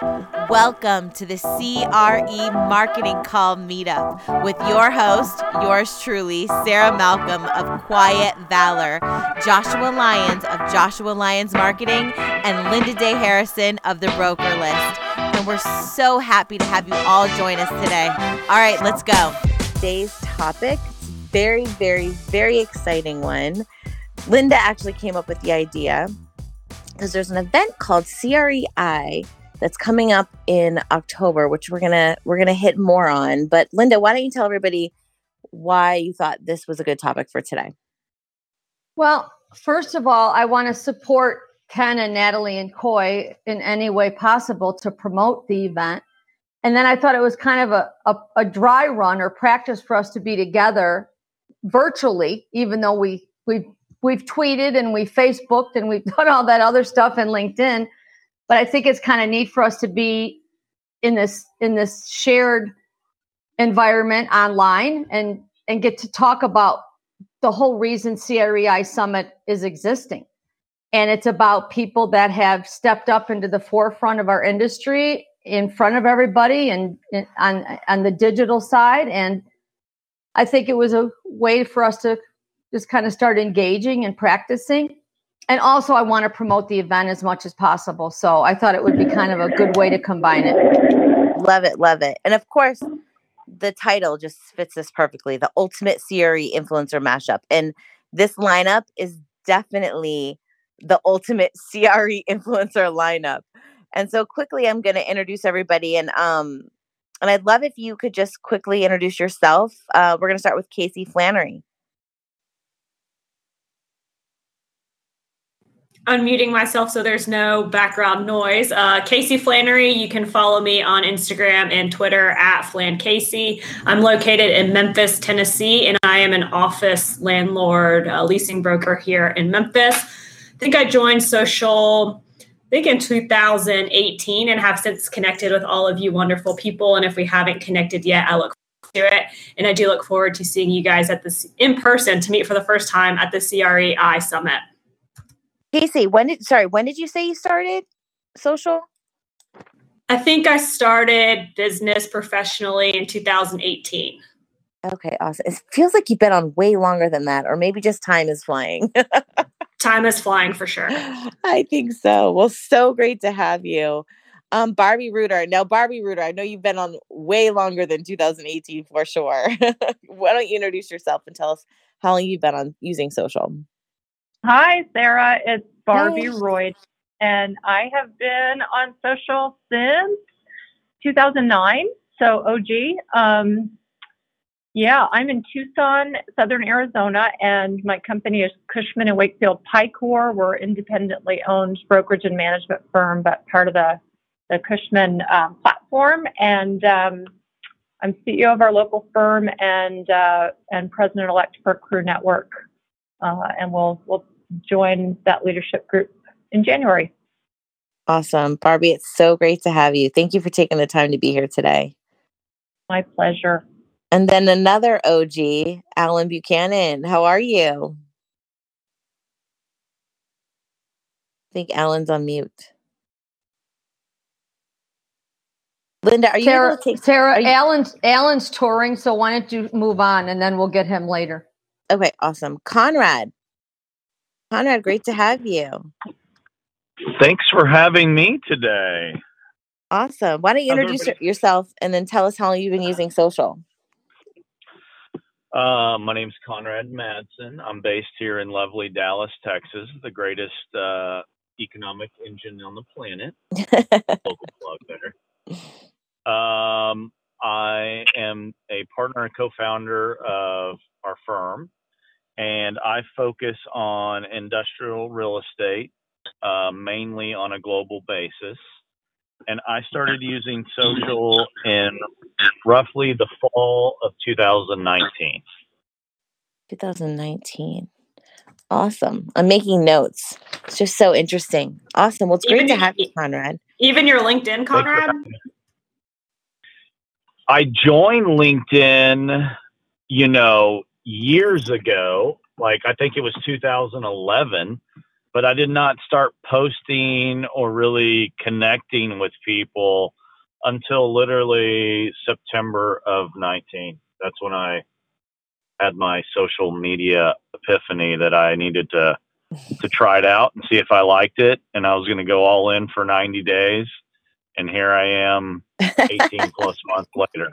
Welcome to the CRE Marketing Call Meetup with your host, yours truly, Sarah Malcolm of Quiet Valor, Joshua Lyons of Joshua Lyons Marketing, and Linda Day Harrison of The Broker List. And we're so happy to have you all join us today. All right, let's go. Today's topic, very, very, very exciting one. Linda actually came up with the idea because there's an event called CREI that's coming up in October, which we're gonna we're gonna hit more on. But Linda, why don't you tell everybody why you thought this was a good topic for today? Well, first of all, I want to support Ken and Natalie and Coy in any way possible to promote the event. And then I thought it was kind of a, a, a dry run or practice for us to be together virtually, even though we we we've tweeted and we Facebooked and we've done all that other stuff in LinkedIn. But I think it's kind of neat for us to be in this in this shared environment online and and get to talk about the whole reason CREI Summit is existing. And it's about people that have stepped up into the forefront of our industry in front of everybody and, and on on the digital side and I think it was a way for us to just kind of start engaging and practicing. And also, I want to promote the event as much as possible. So I thought it would be kind of a good way to combine it. Love it, love it. And of course, the title just fits this perfectly the ultimate CRE influencer mashup. And this lineup is definitely the ultimate CRE influencer lineup. And so quickly I'm going to introduce everybody and um and I'd love if you could just quickly introduce yourself. Uh, we're going to start with Casey Flannery. Unmuting myself so there's no background noise. Uh, Casey Flannery, you can follow me on Instagram and Twitter at Flan Casey. I'm located in Memphis, Tennessee, and I am an office landlord uh, leasing broker here in Memphis. I think I joined social. I think in 2018 and have since connected with all of you wonderful people. And if we haven't connected yet, I look to it. And I do look forward to seeing you guys at this in person to meet for the first time at the CREI Summit. Casey, when did sorry, when did you say you started social? I think I started business professionally in 2018. Okay, awesome. It feels like you've been on way longer than that, or maybe just time is flying. time is flying for sure. I think so. Well, so great to have you. Um, Barbi Reuter. Now, Barbi Reuter, I know you've been on way longer than 2018 for sure. Why don't you introduce yourself and tell us how long you've been on using social? Hi, Sarah. It's Barbi Hi. Roy, and I have been on social since 2009. So OG. Um, yeah, I'm in Tucson, Southern Arizona, and my company is Cushman and Wakefield Picor. We're independently owned brokerage and management firm, but part of the the Cushman um, platform. And um, I'm CEO of our local firm and uh, and president elect for Crew Network uh, and we'll we'll join that leadership group in January. Awesome, Barbi. It's so great to have you. Thank you for taking the time to be here today. My pleasure. And then another OG, Allen Buchanan. How are you? I think Allen's on mute. Linda, are you Sarah? Take, Sarah, you, Allen's Allen's touring, so why don't you move on, and then we'll get him later. Okay, awesome. Conrad. Conrad, great to have you. Thanks for having me today. Awesome. Why don't you introduce yourself and then tell us how long you've been using social? Uh, my name's Conrad Madsen. I'm based here in lovely Dallas, Texas, the greatest uh, economic engine on the planet. Local plug there. Um, I am a partner and co-founder of our firm, and I focus on industrial real estate, uh, mainly on a global basis. And I started using social in roughly the fall of 2019. 2019. Awesome. I'm making notes. It's just so interesting. Awesome. Well, it's even great to have you, Conrad. Even your LinkedIn, Conrad? I joined LinkedIn, you know, years ago, like I think it was 2011, but I did not start posting or really connecting with people until literally September of 19. That's when I had my social media epiphany that I needed to to try it out and see if I liked it and I was going to go all in for 90 days and here I am 18 plus months later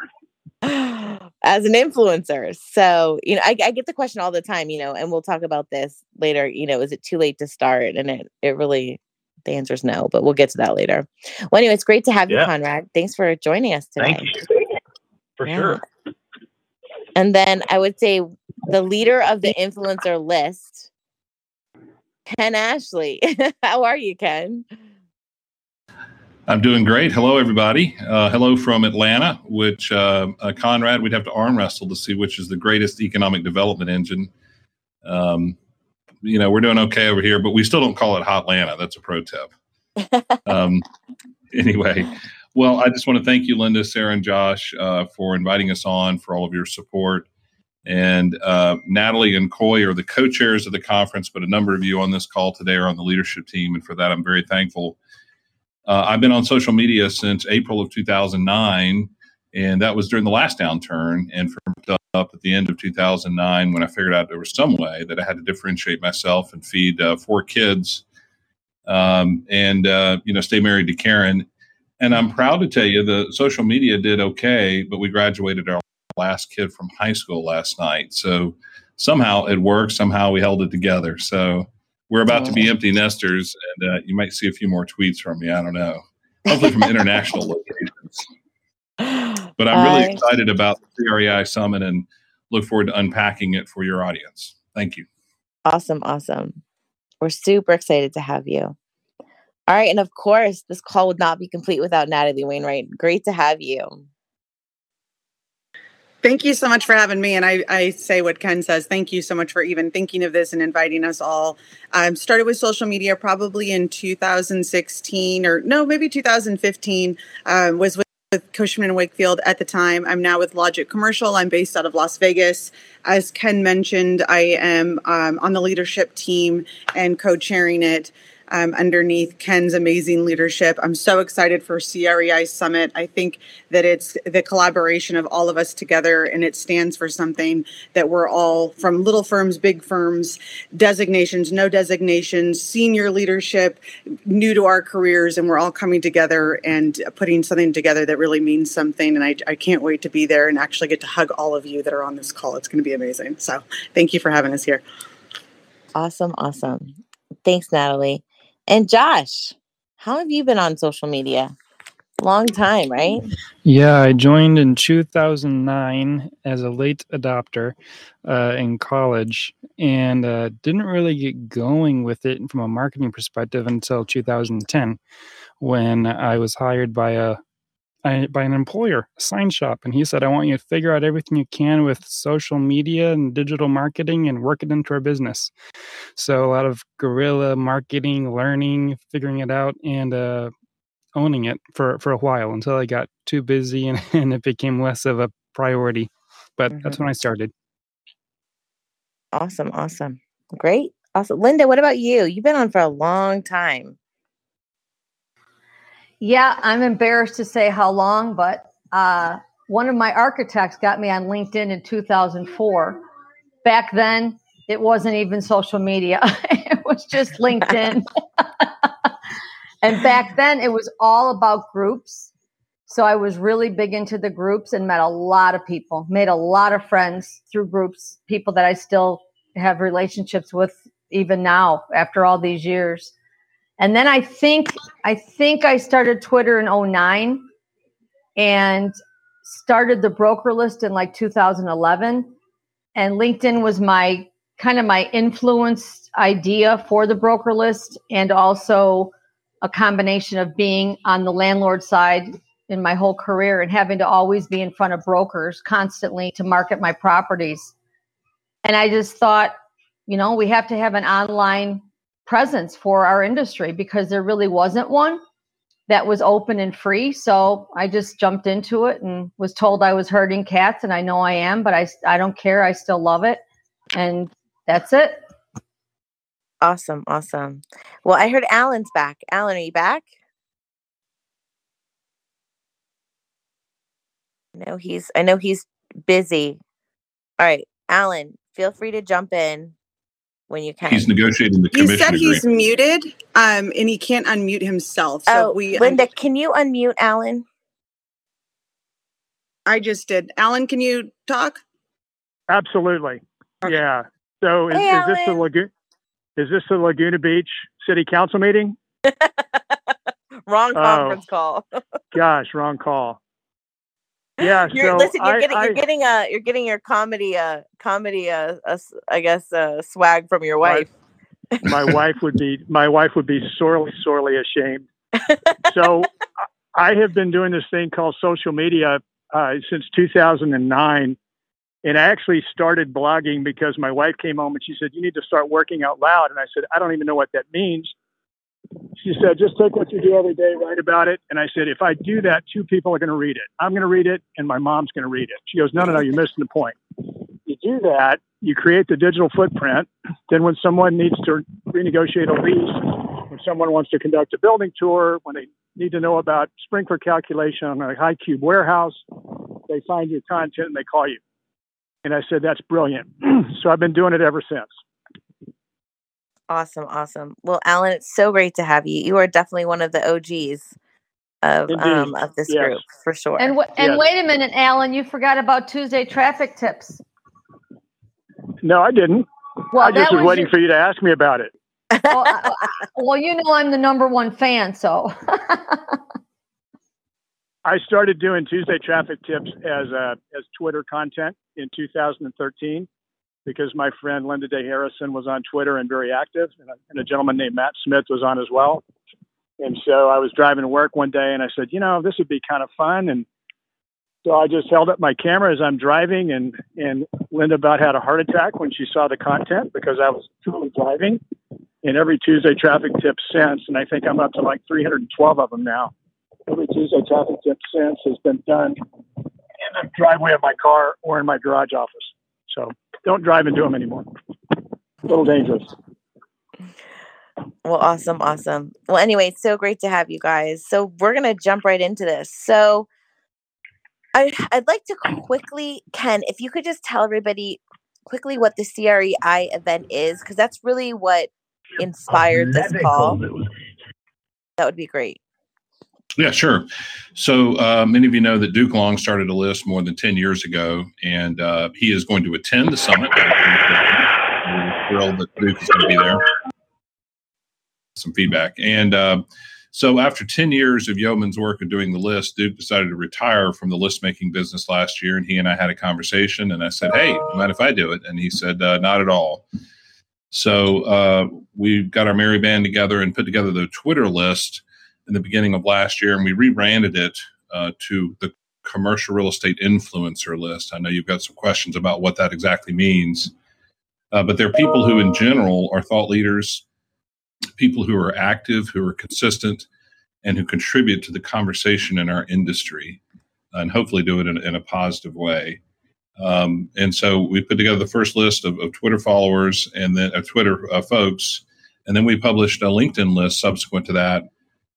as an influencer. So, you know, I, I, get the question all the time, you know, and we'll talk about this later. You know, is it too late to start? And it, it really, the answer is no, but we'll get to that later. Well, anyway, it's great to have you, Conrad. Thanks for joining us today. Thank you. For yeah. sure. And then I would say the leader of the influencer list, Ken Ashley. How are you, Ken? I'm doing great. Hello, everybody. Uh, hello from Atlanta, which uh, uh, Conrad, we'd have to arm wrestle to see which is the greatest economic development engine. Um, you know, we're doing okay over here, but we still don't call it Hotlanta. That's a pro tip. um, anyway, well, I just want to thank you, Linda, Sarah, and Josh, uh, for inviting us on, for all of your support. And uh, Natalie and Coy are the co chairs of the conference, but a number of you on this call today are on the leadership team. And for that, I'm very thankful uh, I've been on social media since April of 2009, and that was during the last downturn. And from up at the end of 2009, when I figured out there was some way that I had to differentiate myself and feed uh, four kids, um, and uh, you know, stay married to Karen. And I'm proud to tell you the social media did okay, but we graduated our last kid from high school last night. So somehow it worked. Somehow we held it together. So we're about to be empty nesters, and uh, you might see a few more tweets from me. I don't know. Hopefully from international locations. But I'm really excited about the CREI Summit and look forward to unpacking it for your audience. Thank you. Awesome, awesome. We're super excited to have you. All right, and of course, this call would not be complete without Natalie Wainwright. Great to have you. Thank you so much for having me. And I, I say what Ken says. Thank you so much for even thinking of this and inviting us all. I um, started with social media probably in 2016 or no, maybe 2015. Um, was with with Cushman and Wakefield at the time. I'm now with Logic Commercial. I'm based out of Las Vegas. As Ken mentioned, I am um, on the leadership team and co-chairing it um, underneath Ken's amazing leadership. I'm so excited for CREI Summit. I think that it's the collaboration of all of us together, and it stands for something that we're all from little firms, big firms, designations, no designations, senior leadership, new to our careers, and we're all coming together and putting something together that really means something. And I, I can't wait to be there and actually get to hug all of you that are on this call. It's going to be amazing. So thank you for having us here. Awesome. Awesome. Thanks, Natalie. And Josh, how have you been on social media? Long time, right? Yeah, I joined in 2009 as a late adopter uh, in college and uh, didn't really get going with it from a marketing perspective until 2010 when I was hired by a by an employer, a sign shop, and he said, "I want you to figure out everything you can with social media and digital marketing and work it into our business." So a lot of guerrilla marketing, learning, figuring it out, and uh, owning it for for a while until I got too busy and, and it became less of a priority. But mm-hmm. that's when I started. Awesome, awesome, great, awesome. Linda, what about you? You've been on for a long time. Yeah, I'm embarrassed to say how long, but uh, one of my architects got me on LinkedIn in 2004. Back then, it wasn't even social media, it was just LinkedIn. and back then, it was all about groups. So I was really big into the groups and met a lot of people, made a lot of friends through groups, people that I still have relationships with even now after all these years. And then I think I think I started Twitter in 09 and started the broker list in like 2011 and LinkedIn was my kind of my influenced idea for the broker list and also a combination of being on the landlord side in my whole career and having to always be in front of brokers constantly to market my properties. And I just thought, you know, we have to have an online presence for our industry because there really wasn't one that was open and free. So I just jumped into it and was told I was herding cats, and I know I am, but I, I don't care. I still love it. And that's it. Awesome, awesome. Well, I heard Allen's back. Allen, are you back? I know he's I know he's busy. All right, Allen, feel free to jump in when you can. He's negotiating the He commission said he's agreement. muted, um, and he can't unmute himself. So oh, we, Linda, can you unmute Allen? I just did. Allen, can you talk? Absolutely. Okay. Yeah. So is, Hey, is this the Allen. Laguna? Is this the Laguna Beach City Council meeting? Wrong Oh. conference call. Gosh, wrong call. Yeah. You're, so listen, you're I, getting I, you're getting uh you're getting your comedy uh comedy uh, uh I guess uh swag from your wife. my wife would be my wife would be sorely sorely ashamed. so I have been doing this thing called social media uh, since 2009. And I actually started blogging because my wife came home and she said, You need to start working out loud. And I said, I don't even know what that means. She said, Just take what you do every day, write about it. And I said, If I do that, two people are going to read it. I'm going to read it, and my mom's going to read it. She goes, No, no, no, you're missing the point. You do that, you create the digital footprint. Then, when someone needs to renegotiate a lease, when someone wants to conduct a building tour, when they need to know about sprinkler calculation on a high cube warehouse, they find your content and they call you. And I said, That's brilliant. so I've been doing it ever since. Awesome, awesome. Well, Allen, it's so great to have you. You are definitely one of the OGs of Indeed. um of this Yes. group for sure. And w- and Yes. wait a minute, Allen, you forgot about Tuesday traffic tips. No, I didn't. Well, I just that was waiting your- for you to ask me about it. well, I- I- well, you know I'm the number one fan, so I started doing Tuesday traffic tips as uh, as Twitter content in 2013 because my friend Linda Day Harrison was on Twitter and very active, and a, and a gentleman named Matt Smith was on as well. And so I was driving to work one day, and I said, you know, this would be kind of fun. And so I just held up my camera as I'm driving, and and Linda about had a heart attack when she saw the content because I was truly driving. And every Tuesday traffic tip since, and I think I'm up to like 312 of them now every Tuesday traffic tip since has been done in the driveway of my car or in my garage office. So don't drive into them anymore. A little dangerous. Well, awesome, awesome. Well, anyway, it's so great to have you guys. So we're gonna jump right into this. So I I'd like to quickly, Ken, if you could just tell everybody quickly what the CREI event is, because that's really what inspired this call. That would be great. Yeah, sure. So uh, many of you know that Duke Long started a list more than 10 years ago, and uh, he is going to attend the summit. We're thrilled that Duke is going to be there. Some feedback. And uh, so after 10 years of yeoman's work of doing the list, Duke decided to retire from the list making business last year. And he and I had a conversation, and I said, Hey, mind if I do it? And he said, uh, Not at all. So uh, we got our merry band together and put together the Twitter list in the beginning of last year, and we rebranded it uh, to the commercial real estate influencer list. I know you've got some questions about what that exactly means, uh, but they're people who, in general, are thought leaders, people who are active, who are consistent, and who contribute to the conversation in our industry, and hopefully do it in, in a positive way. Um, and so we put together the first list of, of Twitter followers and then uh, Twitter uh, folks, and then we published a LinkedIn list subsequent to that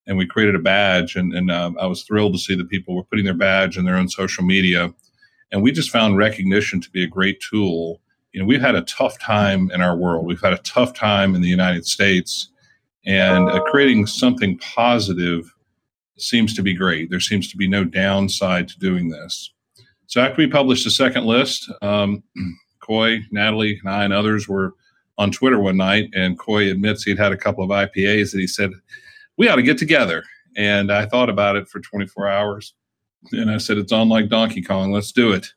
and we created a badge and, and um, i was thrilled to see that people were putting their badge in their own social media. And we just found recognition to be a great tool. You know we've had a tough time in our world. We've had a tough time in the united states and uh, creating something positive seems to be great. There seems to be no downside to doing this. So after we published the second list um, coy natalie and i and others were on twitter one night and coy admits he'd had a couple of ipas that he said we ought to get together. And I thought about it for 24 hours. And I said, it's on like Donkey Kong. Let's do it.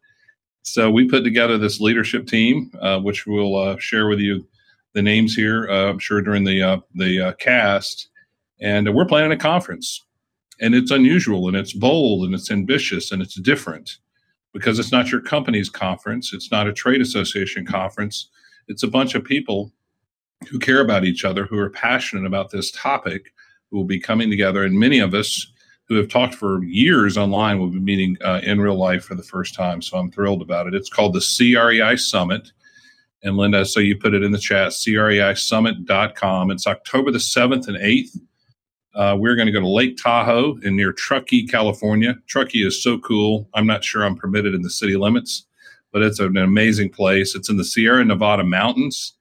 So we put together this leadership team, uh, which we'll uh, share with you the names here, uh, I'm sure, during the, uh, the uh, cast. And we're planning a conference. And it's unusual and it's bold and it's ambitious and it's different because it's not your company's conference. It's not a trade association conference. It's a bunch of people who care about each other, who are passionate about this topic who will be coming together, and many of us who have talked for years online will be meeting uh, in real life for the first time. So I'm thrilled about it. It's called the CREI Summit, And Linda, so you put it in the chat, creisummit.com. It's October the 7th and 8th. Uh, we're going to go to Lake Tahoe in near Truckee, California. Truckee is so cool. I'm not sure I'm permitted in the city limits, but it's an amazing place. It's in the Sierra Nevada mountains,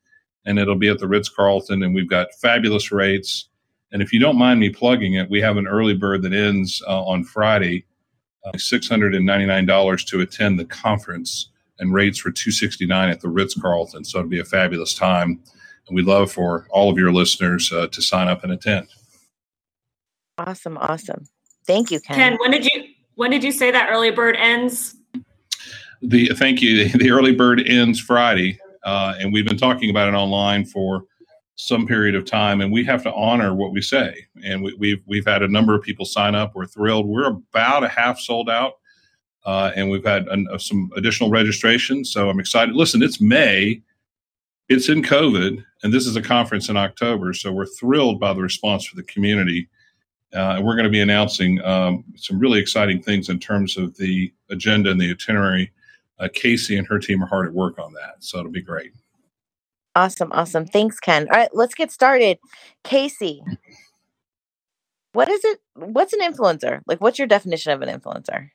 and it'll be at the Ritz Carlton. And we've got fabulous rates. And if you don't mind me plugging it, we have an early bird that ends uh, on Friday, uh, $699 to attend the conference, and rates for 269 at the Ritz Carlton. So it'll be a fabulous time. And we'd love for all of your listeners uh, to sign up and attend. Awesome, awesome. Thank you, Ken. Ken, when did you when did you say that early bird ends? The thank you. The early bird ends Friday, uh, and we've been talking about it online for some period of time, and we have to honor what we say. And we, we've we've had a number of people sign up. We're thrilled. We're about a half sold out, uh, and we've had an, uh, some additional registrations. So I'm excited. Listen, it's May. It's in COVID, and this is a conference in October. So we're thrilled by the response for the community. Uh, and we're going to be announcing um, some really exciting things in terms of the agenda and the itinerary. Uh, Casey and her team are hard at work on that, so it'll be great. Awesome, awesome. Thanks, Ken. All right, let's get started. Casey, what is it? What's an influencer? Like, what's your definition of an influencer?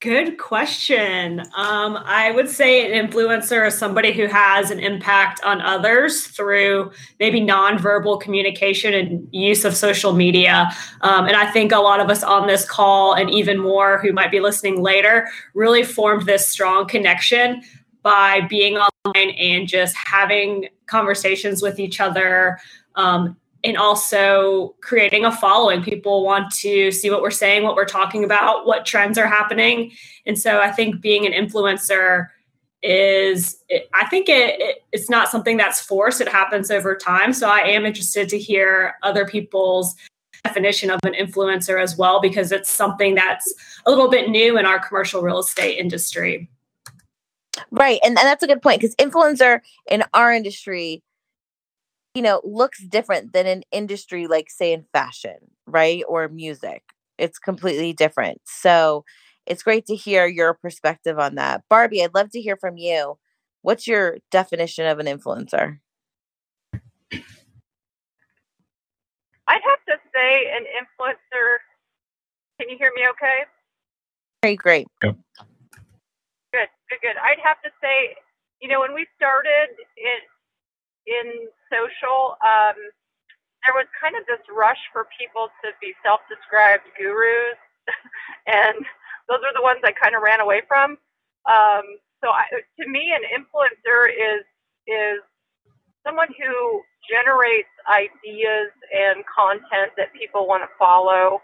Good question. Um, I would say an influencer is somebody who has an impact on others through maybe nonverbal communication and use of social media. Um, and I think a lot of us on this call, and even more who might be listening later, really formed this strong connection by being online and just having conversations with each other. Um, and also creating a following. People want to see what we're saying, what we're talking about, what trends are happening. And so I think being an influencer is, I think it, it, it's not something that's forced, it happens over time. So I am interested to hear other people's definition of an influencer as well, because it's something that's a little bit new in our commercial real estate industry. Right. And, and that's a good point because influencer in our industry you know, looks different than an industry like, say, in fashion, right? Or music. It's completely different. So it's great to hear your perspective on that. Barbi, I'd love to hear from you. What's your definition of an influencer? I'd have to say an influencer. Can you hear me okay? Very great. Yep. Good. I'd have to say, you know, when we started, in social, um, there was kind of this rush for people to be self-described gurus, and those are the ones I kind of ran away from. Um, so I, to me, an influencer is is someone who generates ideas and content that people want to follow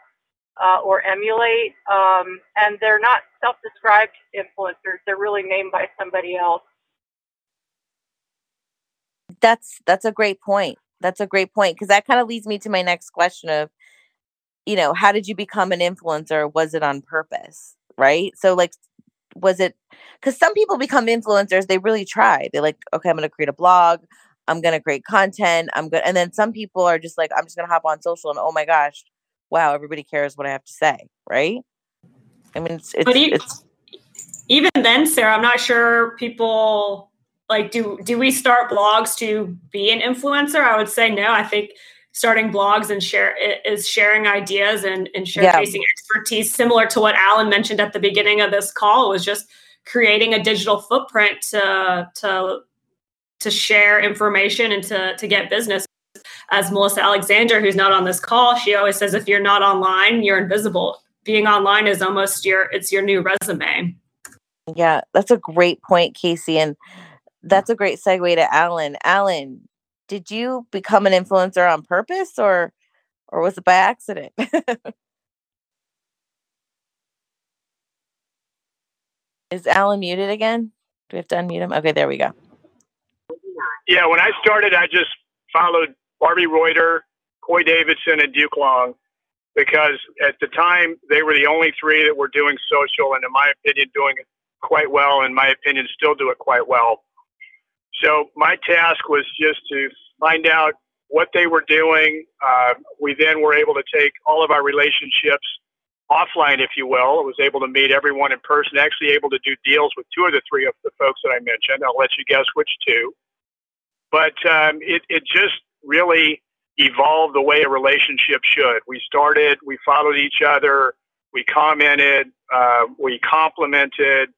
uh, or emulate, um, and they're not self-described influencers; they're really named by somebody else that's that's a great point. That's a great point because that kind of leads me to my next question of, you know, how did you become an influencer? Was it on purpose? Right. So like was it because some people become influencers, they really try. They're like, okay, I'm gonna create a blog, I'm gonna create content, I'm good and then some people are just like, I'm just gonna hop on social and oh my gosh, wow, everybody cares what I have to say, right? I mean it's it's, but even, it's even then, Sarah, I'm not sure people like do do we start blogs to be an influencer i would say no i think starting blogs and share is sharing ideas and, and showcasing yeah. expertise similar to what allen mentioned at the beginning of this call was just creating a digital footprint to to to share information and to to get business as melissa alexander who's not on this call she always says if you're not online you're invisible being online is almost your it's your new resume yeah that's a great point casey and that's a great segue to Allen. Allen, did you become an influencer on purpose or or was it by accident? Is Allen muted again? Do we have to unmute him? Okay, there we go. Yeah, when I started, I just followed Barbi Reuter, Coy Davidson, and Duke Long because at the time they were the only three that were doing social, and in my opinion, doing it quite well. In my opinion, still do it quite well. So my task was just to find out what they were doing. Uh, we then were able to take all of our relationships offline, if you will. I was able to meet everyone in person, actually able to do deals with two of the three of the folks that I mentioned. I'll let you guess which two. But um, it, it just really evolved the way a relationship should. We started, we followed each other, we commented, uh, we complimented,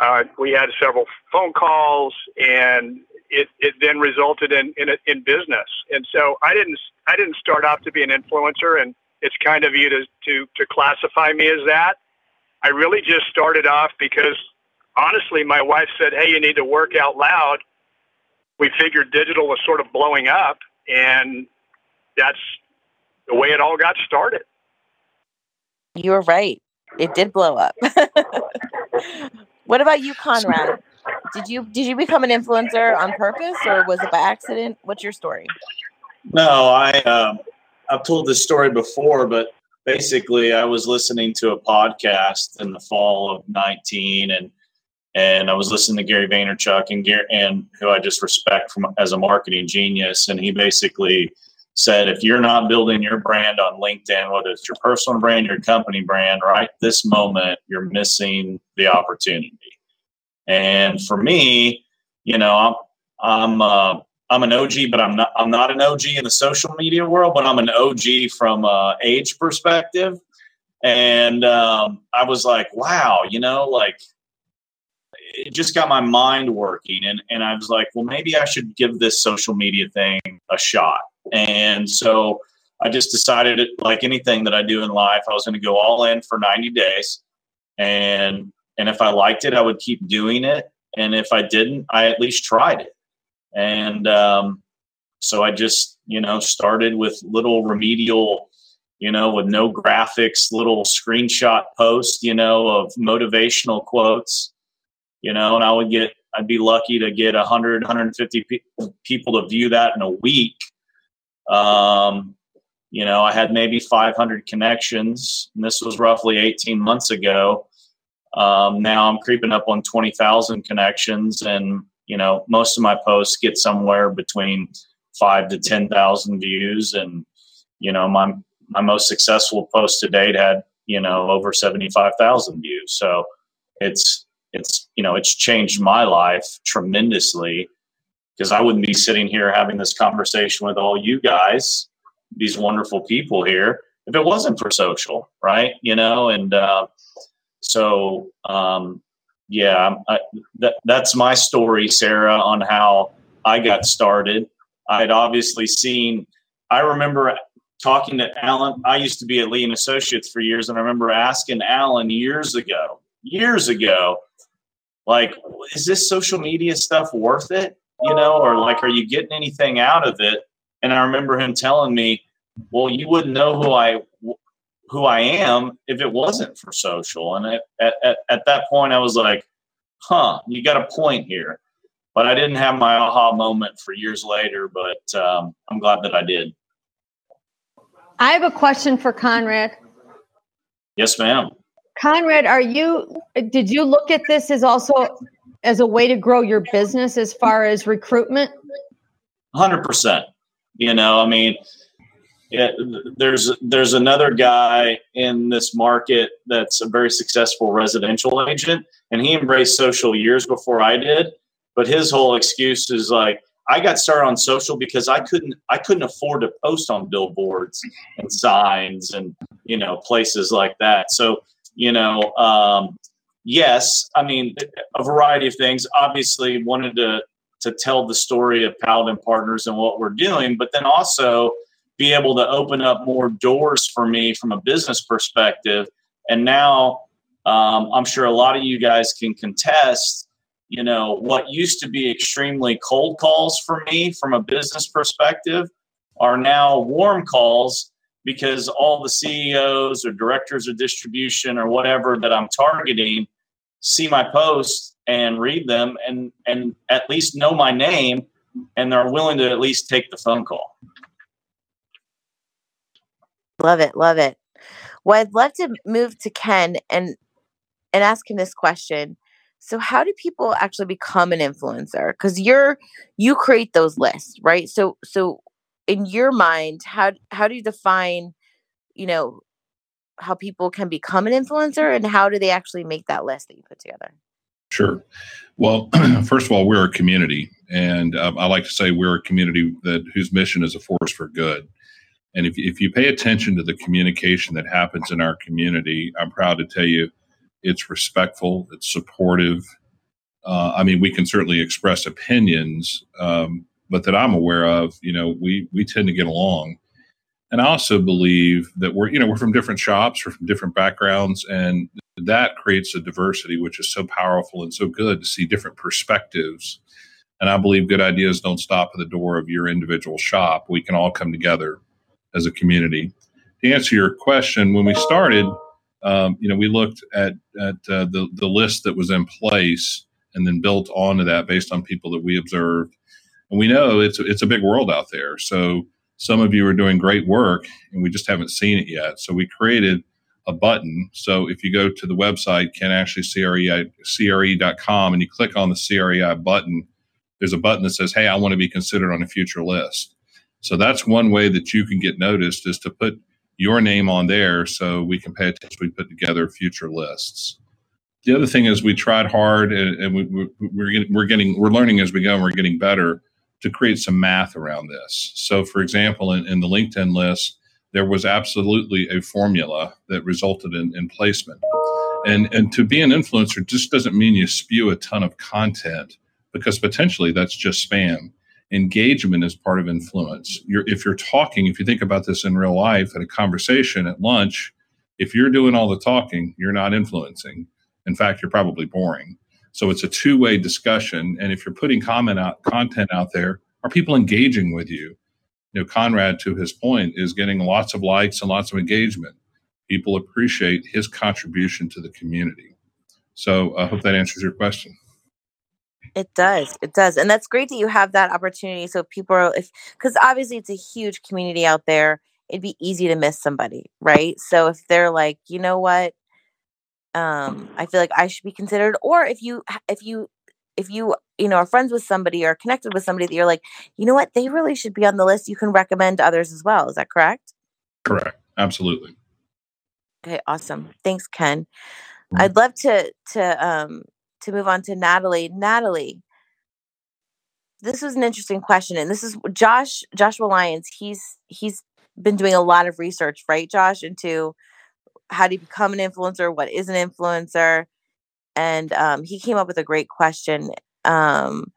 uh, we had several phone calls, and it, it then resulted in, in in business. And so I didn't I didn't start off to be an influencer, and it's kind of you to to to classify me as that. I really just started off because honestly, my wife said, "Hey, you need to work out loud." We figured digital was sort of blowing up, and that's the way it all got started. You were right. It did blow up. what about you, Conrad? Did you did you become an influencer on purpose or was it by accident? What's your story? No, I um, I've told this story before, but basically, I was listening to a podcast in the fall of nineteen, and and I was listening to Gary Vaynerchuk and Gary, and who I just respect from as a marketing genius, and he basically said, if you're not building your brand on LinkedIn, whether it's your personal brand, your company brand, right this moment, you're missing the opportunity. And for me, you know, I'm I'm uh, I'm an OG, but I'm not I'm not an OG in the social media world, but I'm an OG from age perspective. And um, I was like, wow, you know, like it just got my mind working, and and I was like, well, maybe I should give this social media thing a shot. And so I just decided, like anything that I do in life, I was going to go all in for 90 days, and and if I liked it, I would keep doing it. And if I didn't, I at least tried it. And um, so I just, you know, started with little remedial, you know, with no graphics, little screenshot posts, you know, of motivational quotes, you know, and I would get, I'd be lucky to get 100, 150 pe- people to view that in a week. Um, you know, I had maybe 500 connections, and this was roughly 18 months ago. Um, now I'm creeping up on 20,000 connections, and you know most of my posts get somewhere between five to 10,000 views, and you know my my most successful post to date had you know over 75,000 views. So it's it's you know it's changed my life tremendously because I wouldn't be sitting here having this conversation with all you guys, these wonderful people here, if it wasn't for social, right? You know, and uh, so, um, yeah, I, that, that's my story, Sarah, on how I got started. I had obviously seen, I remember talking to Allen. I used to be at Lee and Associates for years, and I remember asking Allen years ago, years ago, like, is this social media stuff worth it? You know, or like, are you getting anything out of it? And I remember him telling me, well, you wouldn't know who I who I am if it wasn't for social. And at, at, at that point, I was like, huh, you got a point here. But I didn't have my aha moment for years later, but um, I'm glad that I did. I have a question for Conrad. Yes, ma'am. Conrad, are you did you look at this as also as a way to grow your business as far as recruitment? 100%. You know, I mean, it, there's there's another guy in this market that's a very successful residential agent, and he embraced social years before I did. But his whole excuse is like, I got started on social because I couldn't I couldn't afford to post on billboards and signs and you know places like that. So you know, um, yes, I mean a variety of things. Obviously, wanted to to tell the story of Paladin Partners and what we're doing, but then also be able to open up more doors for me from a business perspective. And now um, I'm sure a lot of you guys can contest, you know, what used to be extremely cold calls for me from a business perspective are now warm calls because all the CEOs or directors of distribution or whatever that I'm targeting see my posts and read them and and at least know my name and they're willing to at least take the phone call. Love it, love it. Well, I'd love to move to Ken and and ask him this question. So how do people actually become an influencer? Cuz you're you create those lists, right? So so in your mind, how how do you define, you know, how people can become an influencer and how do they actually make that list that you put together? Sure. Well, first of all, we're a community, and um, I like to say we're a community that whose mission is a force for good. And if if you pay attention to the communication that happens in our community, I'm proud to tell you, it's respectful, it's supportive. Uh, I mean, we can certainly express opinions, um, but that I'm aware of, you know, we we tend to get along. And I also believe that we're, you know, we're from different shops, we're from different backgrounds, and that creates a diversity which is so powerful and so good to see different perspectives. And I believe good ideas don't stop at the door of your individual shop. We can all come together as a community. To answer your question, when we started, um, you know, we looked at at uh, the the list that was in place and then built onto that based on people that we observed. And we know it's it's a big world out there. So some of you are doing great work, and we just haven't seen it yet. So we created a button. So if you go to the website, can actually CREI, CRE.com, and you click on the CREI button, there's a button that says, Hey, I want to be considered on a future list. So that's one way that you can get noticed is to put your name on there so we can pay attention. We put together future lists. The other thing is we tried hard and, and we, we, we're, we're getting, we're learning as we go and we're getting better to create some math around this. So for example, in, in the LinkedIn list, there was absolutely a formula that resulted in, in placement. And, and to be an influencer just doesn't mean you spew a ton of content because potentially that's just spam. Engagement is part of influence. You're, if you're talking, if you think about this in real life at a conversation at lunch, if you're doing all the talking, you're not influencing. In fact, you're probably boring. So it's a two-way discussion. And if you're putting comment out, content out there, are people engaging with you? you know, Conrad, to his point, is getting lots of likes and lots of engagement. People appreciate his contribution to the community. So I hope that answers your question. It does. It does. And that's great that you have that opportunity. So people are, if, because obviously it's a huge community out there, it'd be easy to miss somebody, right? So if they're like, you know what, um, I feel like I should be considered, or if you, if you if you you know are friends with somebody or connected with somebody that you're like you know what? They really should be on the list. You can recommend to others as well. Is that correct? Correct. Absolutely. Okay awesome. Thanks ken. Mm-hmm. i'd love to to um to move on to natalie. Natalie. This was an interesting question and this is josh joshua lyons. He's he's been doing a lot of research right josh into how do you become an influencer what is an influencer and um, he came up with a great question. Um,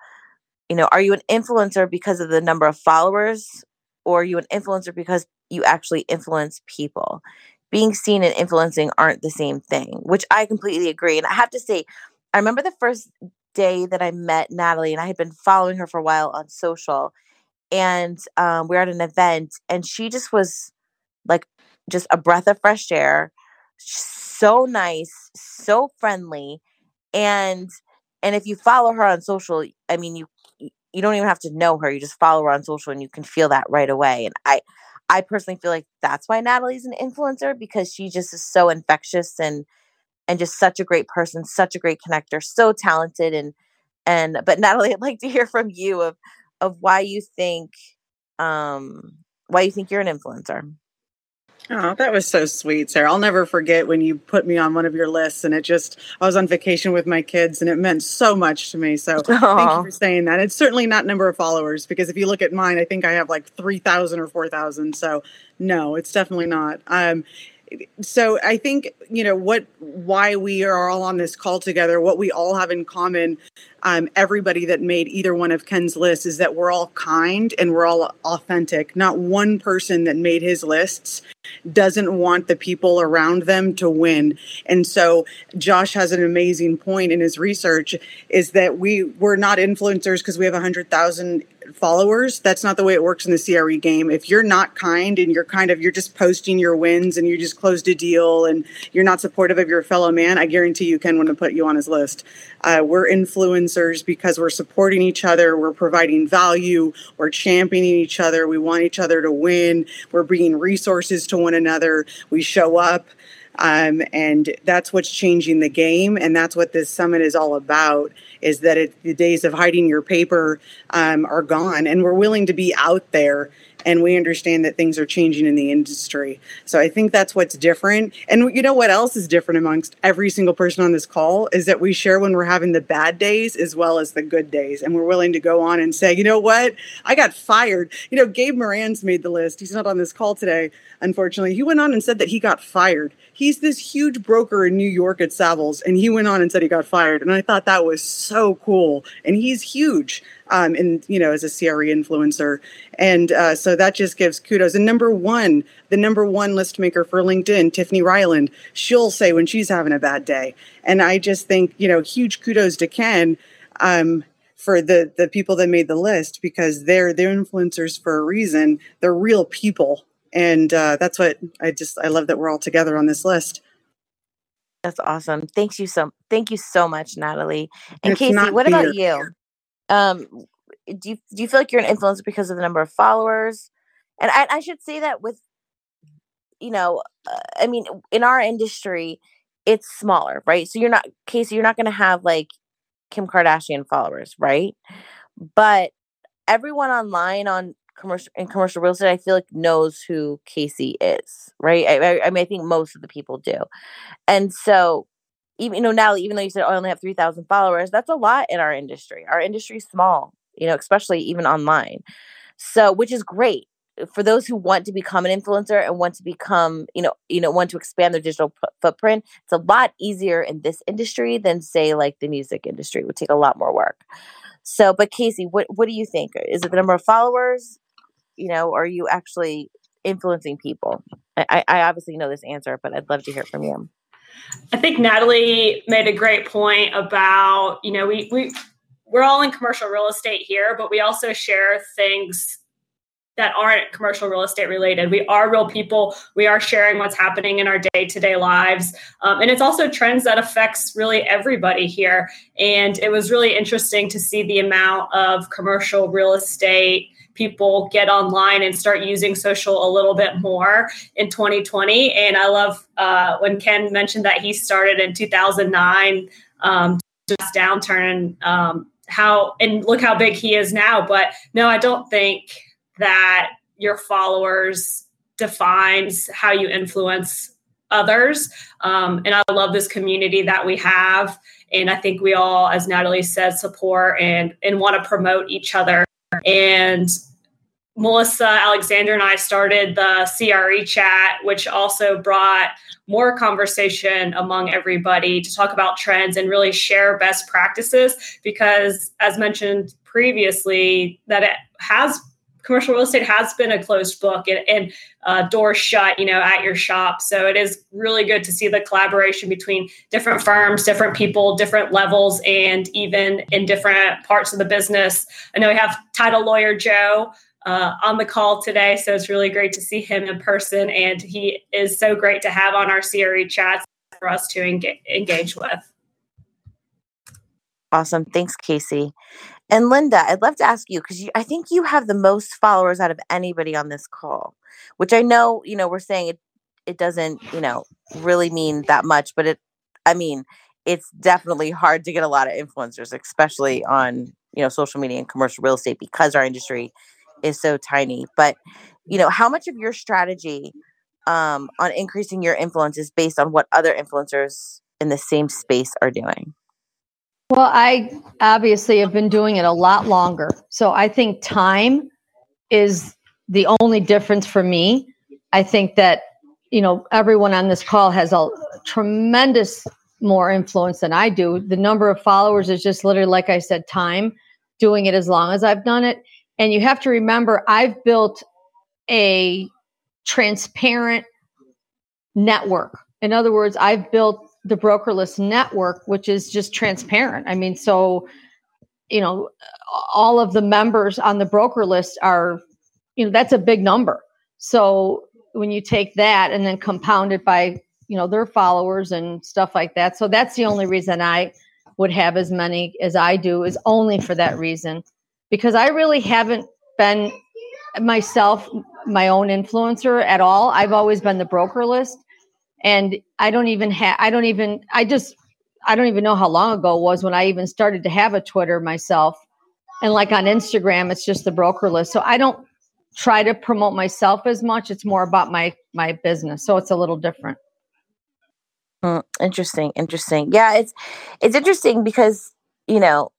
you know, are you an influencer because of the number of followers, or are you an influencer because you actually influence people? Being seen and influencing aren't the same thing, which I completely agree. And I have to say, I remember the first day that I met Natalie, and I had been following her for a while on social, and um, we are at an event, and she just was like just a breath of fresh air so nice, so friendly, and and if you follow her on social, I mean you you don't even have to know her. You just follow her on social and you can feel that right away. And I I personally feel like that's why Natalie's an influencer because she just is so infectious and and just such a great person, such a great connector, so talented and and but Natalie, I'd like to hear from you of of why you think um why you think you're an influencer. Oh, that was so sweet, Sarah. I'll never forget when you put me on one of your lists, and it just, I was on vacation with my kids, and it meant so much to me. So Aww. thank you for saying that. It's certainly not number of followers, because if you look at mine, I think I have like 3,000 or 4,000. So no, it's definitely not. Um, so I think you know what why we are all on this call together. What we all have in common, um, everybody that made either one of Ken's lists, is that we're all kind and we're all authentic. Not one person that made his lists doesn't want the people around them to win. And so Josh has an amazing point in his research: is that we we're not influencers because we have a hundred thousand followers. That's not the way it works in the CRE game. If you're not kind and you're kind of you're just posting your wins and you just closed a deal and you're not supportive of your fellow man, I guarantee you Ken want to put you on his list. Uh, we're influencers because we're supporting each other, we're providing value, we're championing each other, we want each other to win, we're bringing resources to one another, we show up. Um, and that's what's changing the game and that's what this summit is all about is that it, the days of hiding your paper um, are gone. And we're willing to be out there and we understand that things are changing in the industry. So I think that's what's different. And you know what else is different amongst every single person on this call is that we share when we're having the bad days as well as the good days. And we're willing to go on and say, you know what? I got fired. You know, Gabe Marans made the list. He's not on this call today, unfortunately. He went on and said that he got fired. He's this huge broker in New York at Savills, and he went on and said he got fired. And I thought that was so cool. And he's huge um, and you know as a CRE influencer, and uh, so that just gives kudos. And number one, the number one list maker for LinkedIn, Tiffany Ryland, she'll say when she's having a bad day, and I just think you know huge kudos to Ken. Um, for the the people that made the list because they're they're influencers for a reason. They're real people, and uh, that's what I just I love that we're all together on this list. That's awesome. Thanks you so thank you so much, Natalie. And it's Casey, what about you? Um, do you do you feel like you're an influencer because of the number of followers? And I, I should say that with, you know, uh, I mean, in our industry, it's smaller, right? So you're not, Casey, you're not going to have like Kim Kardashian followers, right? But everyone online on commercial in commercial real estate, I feel like knows who Casey is, right? I, I, I mean, I think most of the people do, and so even you know now even though you said oh, I only have 3000 followers that's a lot in our industry. Our industry is small you know especially even online. So which is great uh, for those who want to become an influencer and want to become you know you know want to expand their digital p- footprint it's a lot easier in this industry than say like the music industry. It would take a lot more work. So but casey what what do you think? Is it the number of followers you know are you actually influencing people? I i obviously know this answer but i'd love to hear from you I think Natalie made a great point about, you know, we, we, we're all in commercial real estate here, but we also share things that aren't commercial real estate related. We are real people. We are sharing what's happening in our day to day lives. Um, and it's also trends that affects really everybody here. And it was really interesting to see the amount of commercial real estate people get online and start using social a little bit more in 2020. And I love uh, when Ken mentioned that he started in 2009, um, just downturn, um, how and look how big he is now. But no, I don't think that your followers defines how you influence others. Um, and I love this community that we have. And I think we all, as Natalie said, support and, and want to promote each other and Melissa Alexander and I started the CRE chat, which also brought more conversation among everybody to talk about trends and really share best practices. Because, as mentioned previously, that it has commercial real estate has been a closed book and, and uh, doors shut, you know, at your shop. So it is really good to see the collaboration between different firms, different people, different levels, and even in different parts of the business. I know we have title lawyer Joe uh, on the call today. So it's really great to see him in person. And he is so great to have on our CRE chats for us to engage, engage with. Awesome. Thanks, Casey. And Linda, I'd love to ask you because I think you have the most followers out of anybody on this call, which I know, you know, we're saying it, it doesn't, you know, really mean that much, but it, I mean, it's definitely hard to get a lot of influencers, especially on, you know, social media and commercial real estate because our industry is so tiny. But, you know, how much of your strategy um, on increasing your influence is based on what other influencers in the same space are doing? Well, I obviously have been doing it a lot longer. So I think time is the only difference for me. I think that, you know, everyone on this call has a tremendous more influence than I do. The number of followers is just literally, like I said, time doing it as long as I've done it. And you have to remember, I've built a transparent network. In other words, I've built the broker list network, which is just transparent. I mean, so, you know, all of the members on the broker list are, you know, that's a big number. So when you take that and then compound it by, you know, their followers and stuff like that. So that's the only reason I would have as many as I do is only for that reason because I really haven't been myself my own influencer at all. I've always been the broker list and I don't even have I don't even I just I don't even know how long ago it was when I even started to have a Twitter myself. And like on Instagram, it's just the broker list. So I don't try to promote myself as much. It's more about my my business, so it's a little different. Mm, interesting, interesting. Yeah, it's it's interesting because you know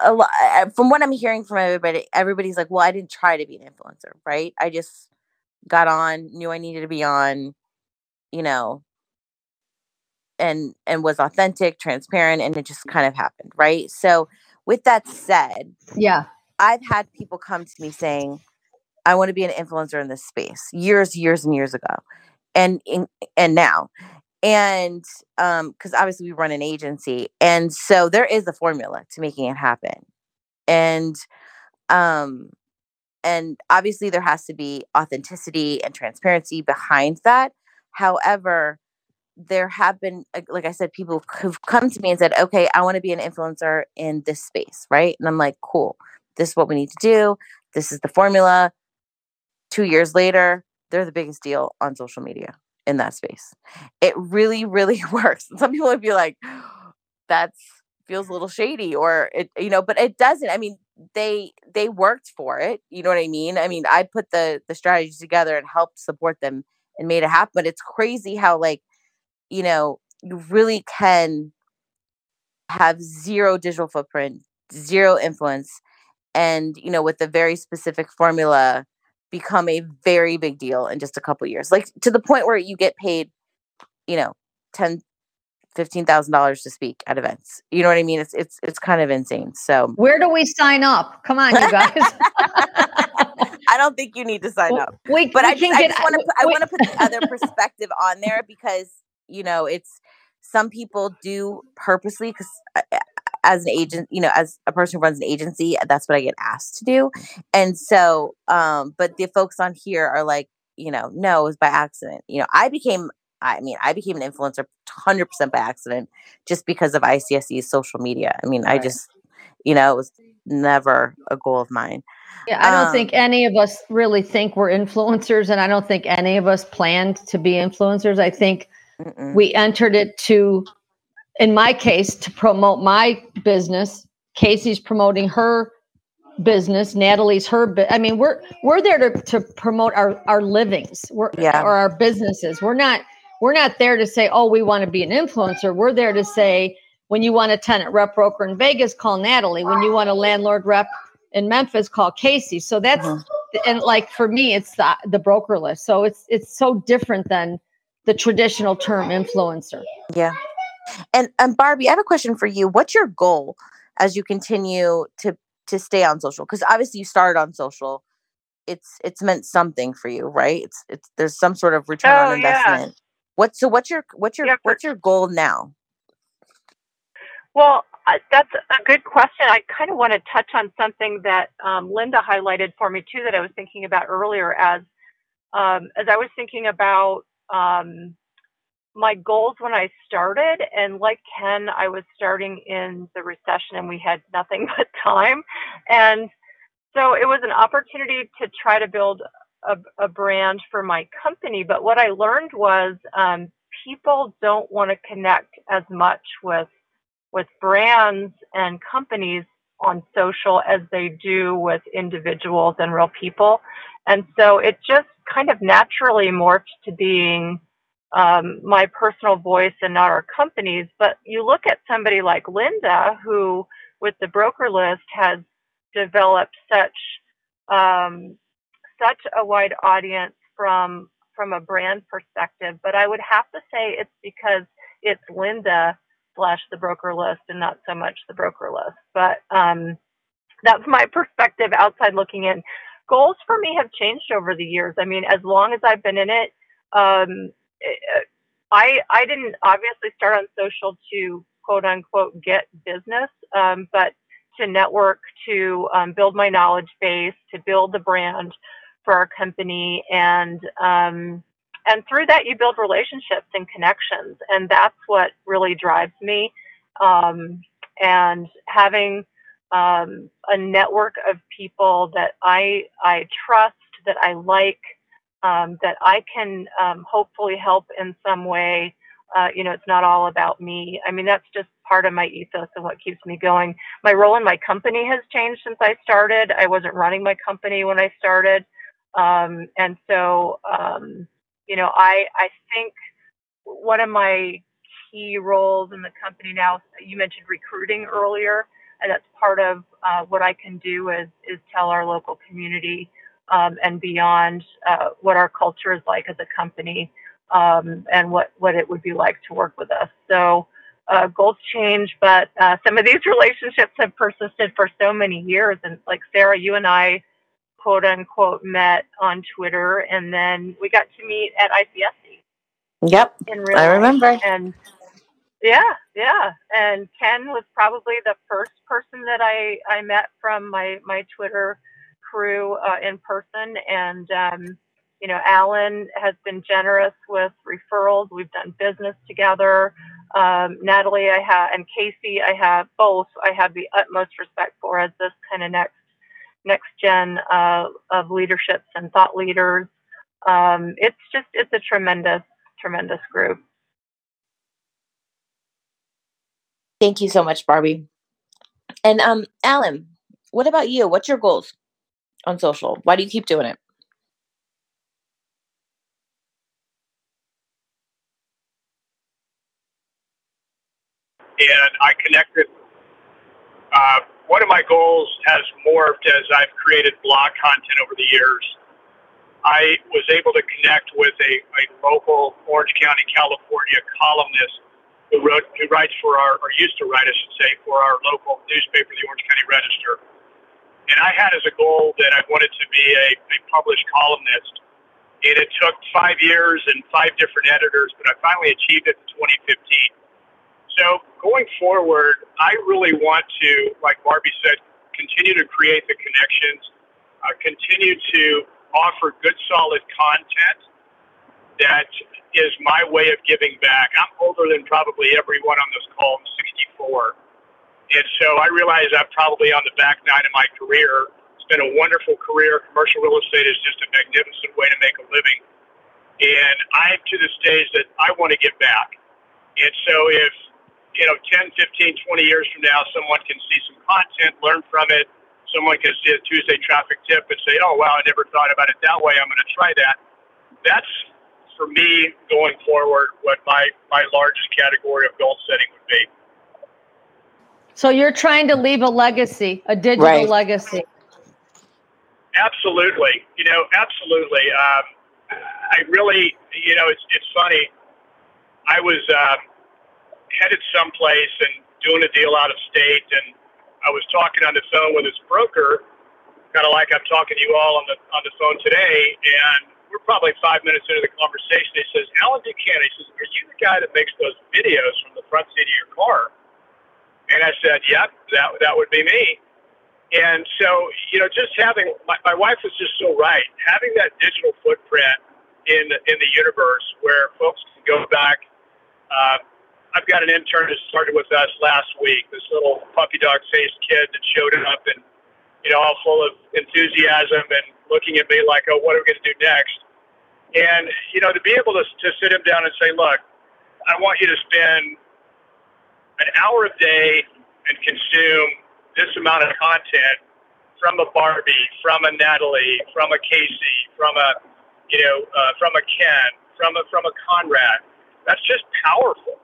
a lot from what I'm hearing from everybody. Everybody's like, "Well, I didn't try to be an influencer, right? I just got on, knew I needed to be on, you know, and and was authentic, transparent, and it just kind of happened, right? So, with that said, yeah, I've had people come to me saying, "I want to be an influencer in this space," years, years, and years ago, and in, and now, and um, because obviously we run an agency, and so there is a formula to making it happen, and um, and obviously there has to be authenticity and transparency behind that. However, there have been like i said people who've come to me and said okay i want to be an influencer in this space right? And i'm like cool. This is what we need to do. This is the formula. Two years later they're the biggest deal on social media in that space. It really really works. Some people would be like that's feels a little shady or it you know but it doesn't i mean they they worked for it you know what i mean? I mean i put the the strategies together and helped support them and made it happen but it's crazy how like you know, you really can have zero digital footprint, zero influence, and you know, with a very specific formula, become a very big deal in just a couple years. Like to the point where you get paid, you know, ten, fifteen thousand dollars to speak at events. You know what I mean? It's it's it's kind of insane. So where do we sign up? Come on, you guys. I don't think you need to sign up. We, but we I, can I just want to I want to put the other perspective on there because you know it's some people do purposely because uh, uh, as an agent you know as a person who runs an agency that's what i get asked to do and so um but the folks on here are like you know no it was by accident you know i became i mean i became an influencer 100% by accident just because of ICSC's social media i mean right. i just you know it was never a goal of mine yeah, I don't um, think any of us really think we're influencers, and I don't think any of us planned to be influencers. I think Mm-mm. We entered it to, in my case, to promote my business. Casey's promoting her business. Natalie's her. I mean, we're we're there to to promote our our livings. We're yeah. or our businesses. We're not we're not there to say, oh, we want to be an influencer. We're there to say, when you want a tenant rep broker in Vegas, call Natalie. When you want a landlord rep in Memphis, called Casey. So that's mm-hmm. and like for me, it's the the broker list. So it's it's so different than the traditional term influencer. Yeah. And and Barbi, I have a question for you. What's your goal as you continue to to stay on social? Because obviously you started on social. It's it's meant something for you, right? It's it's there's some sort of return oh, on investment. Yeah. What's so what's your what's your yeah, what's your goal now? Well, that's a good question. I kind of want to touch on something that um, Linda highlighted for me too that I was thinking about earlier as um, as I was thinking about um, my goals when I started. And like Ken, I was starting in the recession and we had nothing but time. And so it was an opportunity to try to build a, a brand for my company. But what I learned was um, people don't want to connect as much with with brands and companies on social as they do with individuals and real people. And so it just kind of naturally morphed to being um, my personal voice and not our company's. But you look at somebody like Linda, who with the broker list has developed such um, such a wide audience from from a brand perspective. But I would have to say it's because it's Linda slash the broker list and not so much the broker list. But um, that's my perspective outside looking in. Goals for me have changed over the years. I mean, as long as I've been in it, um, I I didn't obviously start on social to quote unquote get business, um, but to network, to um, build my knowledge base, to build the brand for our company, and um, and through that you build relationships and connections. And that's what really drives me. Um, and having um, a network of people that i i trust that i like um, that i can um, hopefully help in some way. Uh, you know it's not all about me. I mean that's just part of my ethos and what keeps me going. My role in my company has changed since I started. I wasn't running my company when I started, um, and so um, you know, I I think one of my key roles in the company now. You mentioned recruiting earlier, and that's part of uh, what I can do is is tell our local community um, and beyond uh, what our culture is like as a company um, and what what it would be like to work with us. So. Uh, goals change, but uh, some of these relationships have persisted for so many years. And like Sarah, you and I, quote unquote, met on Twitter, and then we got to meet at ICSC. Yep, I remember. And yeah, yeah. And Ken was probably the first person that I, I met from my, my Twitter crew uh, in person. And, um, you know, Allen has been generous with referrals. We've done business together. Um, Natalie, I have, and Casey, I have both. I have the utmost respect for as this kind of next next gen uh, of leaderships and thought leaders. Um, it's just it's a tremendous tremendous group. Thank you so much, Barbi. And um, Allen, what about you? What's your goals on social? Why do you keep doing it? And I connected. Uh, one of my goals has morphed as I've created blog content over the years. I was able to connect with a, a local Orange County, California columnist who wrote, who writes for our, or used to write, I should say, for our local newspaper, the Orange County Register. And I had as a goal that I wanted to be a, a published columnist. And it took five years and five different editors, but I finally achieved it in 2015. So going forward, I really want to, like Barbi said, continue to create the connections, uh, continue to offer good, solid content that is my way of giving back. I'm older than probably everyone on this call. I'm 64. And so I realize I'm probably on the back nine of my career. It's been a wonderful career. Commercial real estate is just a magnificent way to make a living. And I'm to the stage that I want to give back. And so if, you know, 10, 15, 20 years from now, someone can see some content, learn from it, someone can see a Tuesday traffic tip and say, oh, wow, I never thought about it that way. I'm going to try that. That's for me going forward what my, my largest category of goal setting would be. So you're trying to leave a legacy, a digital Right. legacy. Absolutely. You know, absolutely. Um, I really, you know, it's, it's funny. I was um, headed someplace and doing a deal out of state, and I was talking on the phone with his broker, kind of like I'm talking to you all on the on the phone today, and we're probably five minutes into the conversation. He says, Allen Buchanan, he says, Are you the guy that makes those videos from the front seat of your car? And I said, Yep, that, that would be me. And so, you know, just having my, my wife was just so right. Having that digital footprint in in the universe where folks can go back. Uh, I've got an intern that started with us last week. This little puppy dog faced kid that showed up and you know, all full of enthusiasm and looking at me like, oh, what are we going to do next? And, you know, to be able to, to sit him down and say, look, I want you to spend an hour a day and consume this amount of content from a Barbi, from a Natalie, from a Casey, from a, you know, uh, from a Ken, from a, from a Conrad. That's just powerful.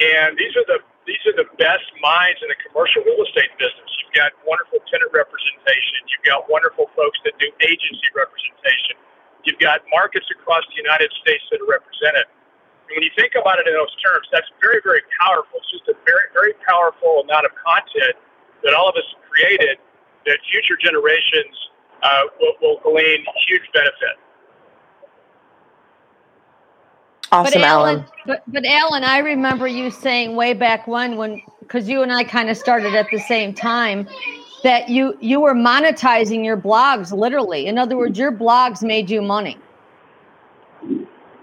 And these are the these are the best minds in the commercial real estate business. You've got wonderful tenant representation. You've got wonderful folks that do agency representation. You've got markets across the United States that are represented. And when you think about it in those terms, that's very, very powerful. It's just a very, very powerful amount of content that all of us created that future generations uh, will, will glean huge benefit. Awesome, but Allen. but but Allen, I remember you saying way back when, when because you and I kind of started at the same time, that you you were monetizing your blogs literally. In other words, your blogs made you money.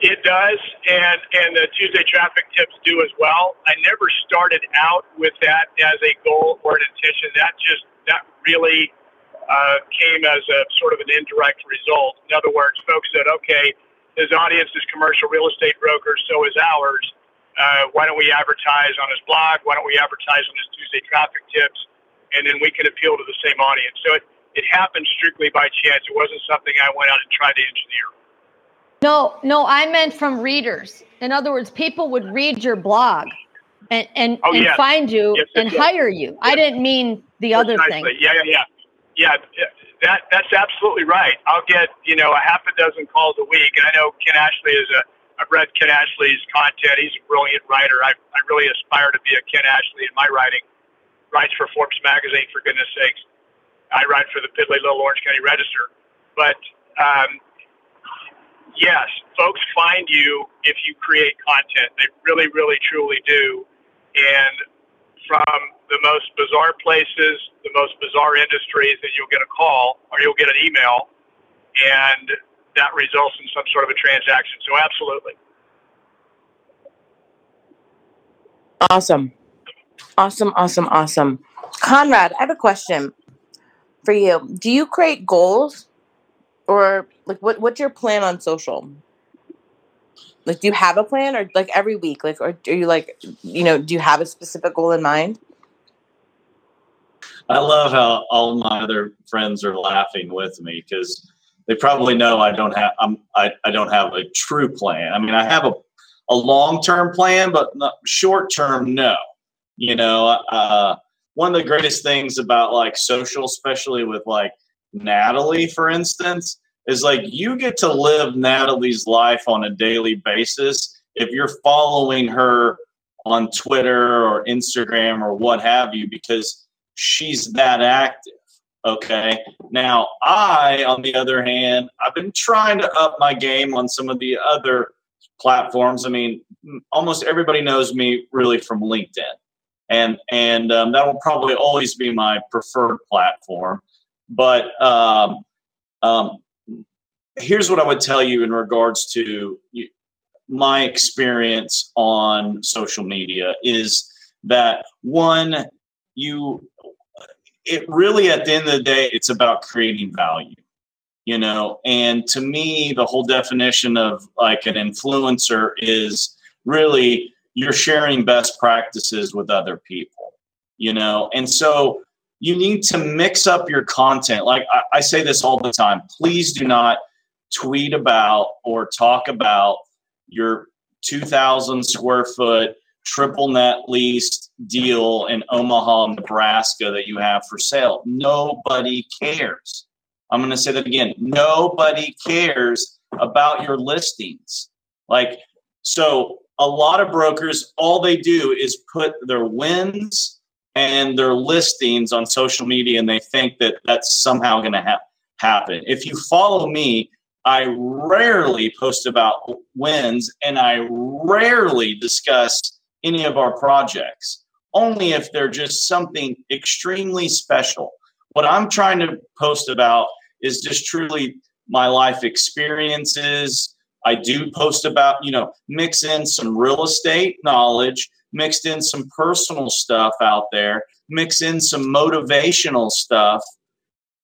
It does, and and the Tuesday traffic tips do as well. I never started out with that as a goal or an intention. That just that really uh, came as a sort of an indirect result. In other words, folks said, okay, his audience is commercial real estate brokers, so is ours. uh, why don't we advertise on his blog? Why don't we advertise on his Tuesday traffic tips? And then we can appeal to the same audience. So it, it happened strictly by chance. It wasn't something I went out and tried to engineer. No, no, I meant from readers. In other words, people would read your blog and and, Oh, and yes. find you Yes, and yes. hire you. I didn't mean the other thing. Yeah, yeah, yeah. Yeah, that that's absolutely right. I'll get, you know, a half a dozen calls a week. And I know Ken Ashley is a I've read Ken Ashley's content. He's a brilliant writer. I I really aspire to be a Ken Ashley in my writing. Writes for Forbes magazine for goodness sakes. I write for the Piddly Little Orange County Register. But um, yes, folks find you if you create content. They really, really, truly do. And from the most bizarre places, the most bizarre industries, that you'll get a call or you'll get an email, and that results in some sort of a transaction. So, absolutely. Awesome. Awesome, awesome, awesome. Conrad, I have a question for you. Do you create goals or like what what's your plan on social? Like do you have a plan or like every week? Like or do you like you know, do you have a specific goal in mind? I love how all my other friends are laughing with me because they probably know I don't have I'm, I, I don't have a true plan. I mean, I have a, a long term plan, but short term, no. You know, uh, one of the greatest things about like social, especially with like Natalie, for instance, is like you get to live Natalie's life on a daily basis if you're following her on Twitter or Instagram or what have you, because she's that active. Okay. Now, I, on the other hand, I've been trying to up my game on some of the other platforms. I mean, almost everybody knows me really from LinkedIn, and and um, that will probably always be my preferred platform. But um, um, here's what I would tell you in regards to my experience on social media is that one, you it really at the end of the day it's about creating value you know? And to me the whole definition of like an influencer is really you're sharing best practices with other people you know? And so you need to mix up your content. Like I, I say this all the time please do not tweet about or talk about your 2000 square foot triple net lease deal in Omaha, Nebraska that you have for sale. Nobody cares. I'm going to say that again. Nobody cares about your listings. Like, so a lot of brokers, all they do is put their wins and their listings on social media and they think that that's somehow going to ha- happen. If you follow me, I rarely post about wins and I rarely discuss any of our projects, only if they're just something extremely special. What I'm trying to post about is just truly my life experiences. I do post about, you know, mix in some real estate knowledge, mixed in some personal stuff out there, mix in some motivational stuff,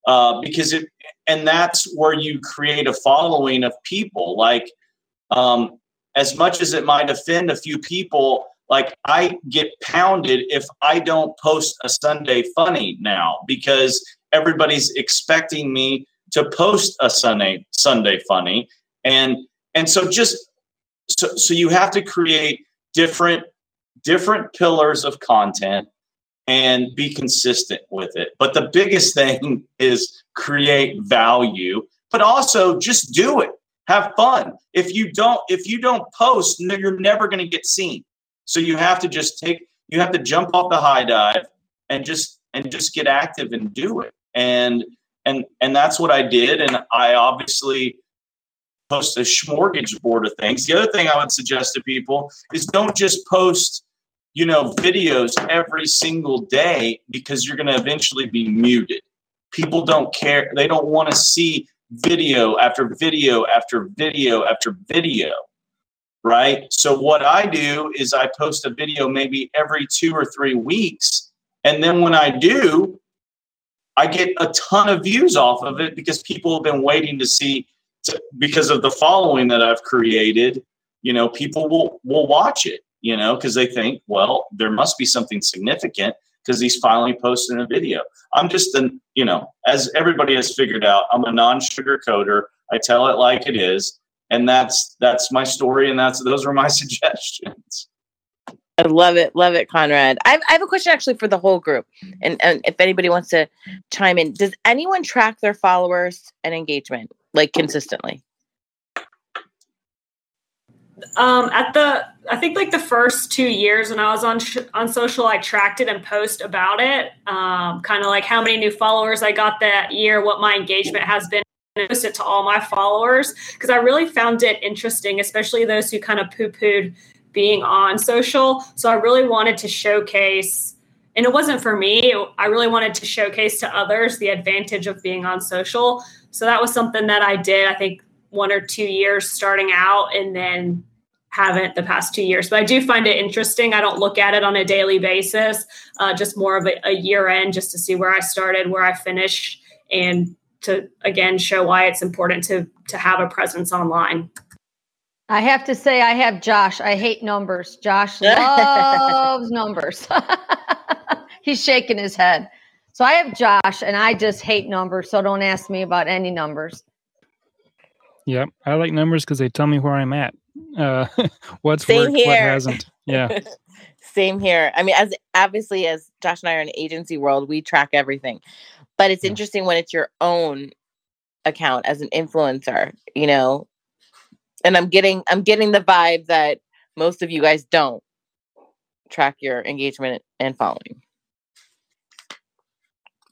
uh, because it, and that's where you create a following of people. Like, um, as much as it might offend a few people, like I get pounded if I don't post a Sunday funny now because everybody's expecting me to post a Sunday Sunday funny and and so just so so you have to create different different pillars of content and be consistent with it. But the biggest thing is create value, but also just do it. Have fun. If you don't if you don't post, you're never going to get seen. So you have to just take you have to jump off the high dive and just and just get active and do it. And and and that's what I did. And I obviously post a smorgasbord of things. The other thing I would suggest to people is don't just post, you know, videos every single day because you're going to eventually be muted. People don't care. They don't want to see video after video after video after video right? So what I do is I post a video maybe every two or three weeks. And then when I do, I get a ton of views off of it because people have been waiting to see to, because of the following that I've created, you know, people will will watch it. you know, because they think, well, there must be something significant because he's finally posting a video. I'm just an, you know, as everybody has figured out, I'm a non-sugar coder. I tell it like it is, and that's that's my story, and that's those are my suggestions. I love it, love it, Conrad. I have, I have a question actually for the whole group, and and if anybody wants to chime in, does anyone track their followers and engagement like consistently? Um, at the, I think like the first two years when I was on sh- on social, I tracked it and post about it. Um, kind of like how many new followers I got that year, what my engagement has been. Post it to all my followers because I really found it interesting, especially those who kind of poo pooed being on social. So I really wanted to showcase, and it wasn't for me. I really wanted to showcase to others the advantage of being on social. So that was something that I did. I think one or two years starting out, and then haven't the past two years. But I do find it interesting. I don't look at it on a daily basis, uh, just more of a, a year end, just to see where I started, where I finished, and to again show why it's important to to have a presence online. I have to say, I have Josh. I hate numbers. Josh loves numbers. He's shaking his head. So I have Josh, and I just hate numbers. So don't ask me about any numbers. Yep, I like numbers because they tell me where I'm at. Uh, what's Same worked, what here. hasn't. Yeah. Same here. I mean, as obviously as Josh and I are in agency world, we track everything. But it's interesting when it's your own account as an influencer, you know. And I'm getting I'm getting the vibe that most of you guys don't track your engagement and following.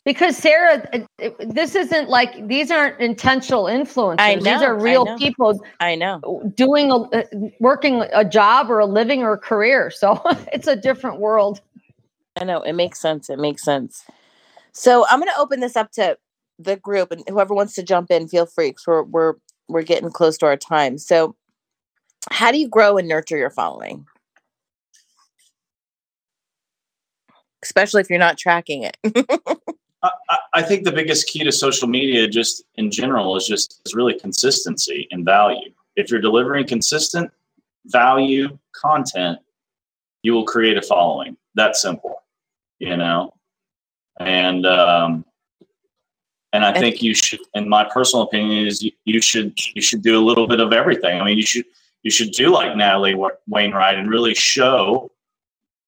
Because Sarah, it- it- this isn't like these aren't intentional influencers. I these know, are I real know. people I know. doing a, uh, working a job or a living or a career. So it's a different world. I know it makes sense. It makes sense. So I'm going to open this up to the group, and whoever wants to jump in, feel free. Because we're we're we're getting close to our time. So, how do you grow and nurture your following, especially if you're not tracking it? I, I- I think the biggest key to social media, just in general, is just is really consistency and value. If you're delivering consistent value content, you will create a following. That simple, you know. And um, and I think you should. In my personal opinion, is you, you should you should do a little bit of everything. I mean, you should you should do like Natalie Wa- Wainwright and really show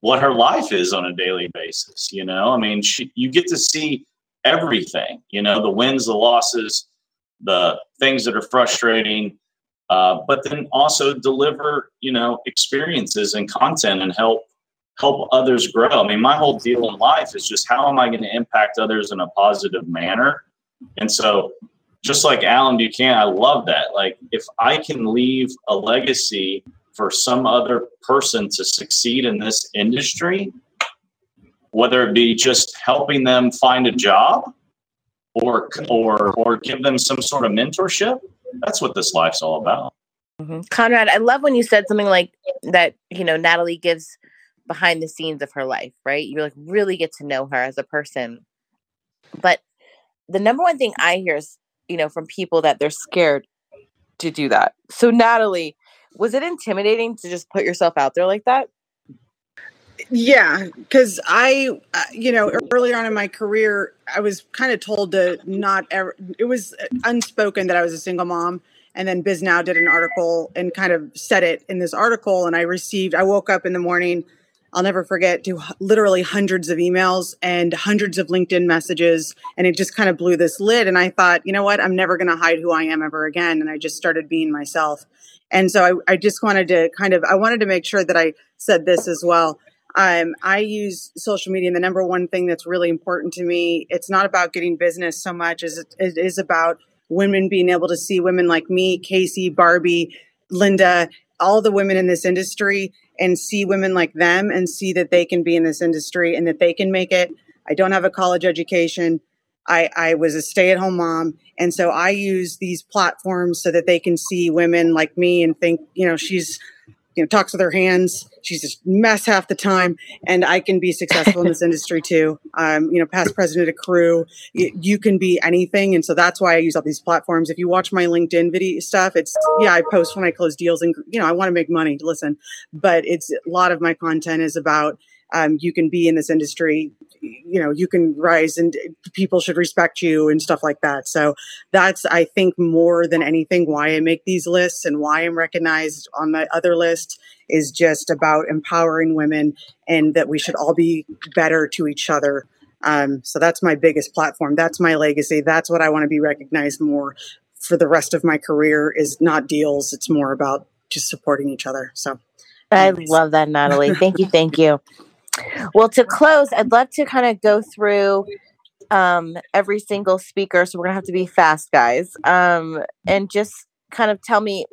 what her life is on a daily basis. You know, I mean, she, you get to see everything. You know, the wins, the losses, the things that are frustrating, uh, but then also deliver you know experiences and content and help help others grow. I mean, my whole deal in life is just how am I going to impact others in a positive manner? And so, just like Allen Buchanan, I love that. Like, if I can leave a legacy for some other person to succeed in this industry, whether it be just helping them find a job or or or give them some sort of mentorship, that's what this life's all about. Mhm. Conrad, I love when you said something like that, you know, Natalie gives behind the scenes of her life, right? You like really get to know her as a person. But the number one thing I hear is, you know, from people that they're scared to do that. So Natalie, was it intimidating to just put yourself out there like that? Yeah, because I, uh, you know, earlier on in my career, I was kind of told to not ever. It was unspoken that I was a single mom, and then Bisnow did an article and kind of said it in this article, and I received. I woke up in the morning. I'll never forget to literally hundreds of emails and hundreds of LinkedIn messages, and it just kind of blew this lid. And I thought, you know what? I'm never going to hide who I am ever again, and I just started being myself. And so I, I just wanted to kind of, I wanted to make sure that I said this as well um, I use social media, and the number one thing that's really important to me, it's not about getting business so much as it, it is about women being able to see women like me, Casey, Barbi, Linda, all the women in this industry, and see women like them and see that they can be in this industry and that they can make it. I don't have a college education. I, I was a stay at home mom. And so I use these platforms so that they can see women like me and think, you know, she's you know talks with her hands. She's a mess half the time, and I can be successful in this industry too. Um, you know, past president of CREW, you, you can be anything, and so that's why I use all these platforms. If you watch my LinkedIn video stuff, it's yeah, I post when I close deals, and you know, I want to make money. Listen, but it's a lot of my content is about um, you can be in this industry you know you can rise and people should respect you and stuff like that so that's i think more than anything why i make these lists and why i'm recognized on the other list is just about empowering women and that we should all be better to each other um, so that's my biggest platform that's my legacy that's what i want to be recognized more for the rest of my career is not deals it's more about just supporting each other so I love that, Natalie. Thank you. Thank you. Well, to close, I'd love to kind of go through um, every single speaker. So we're gonna have to be fast, guys, um, and just kind of tell me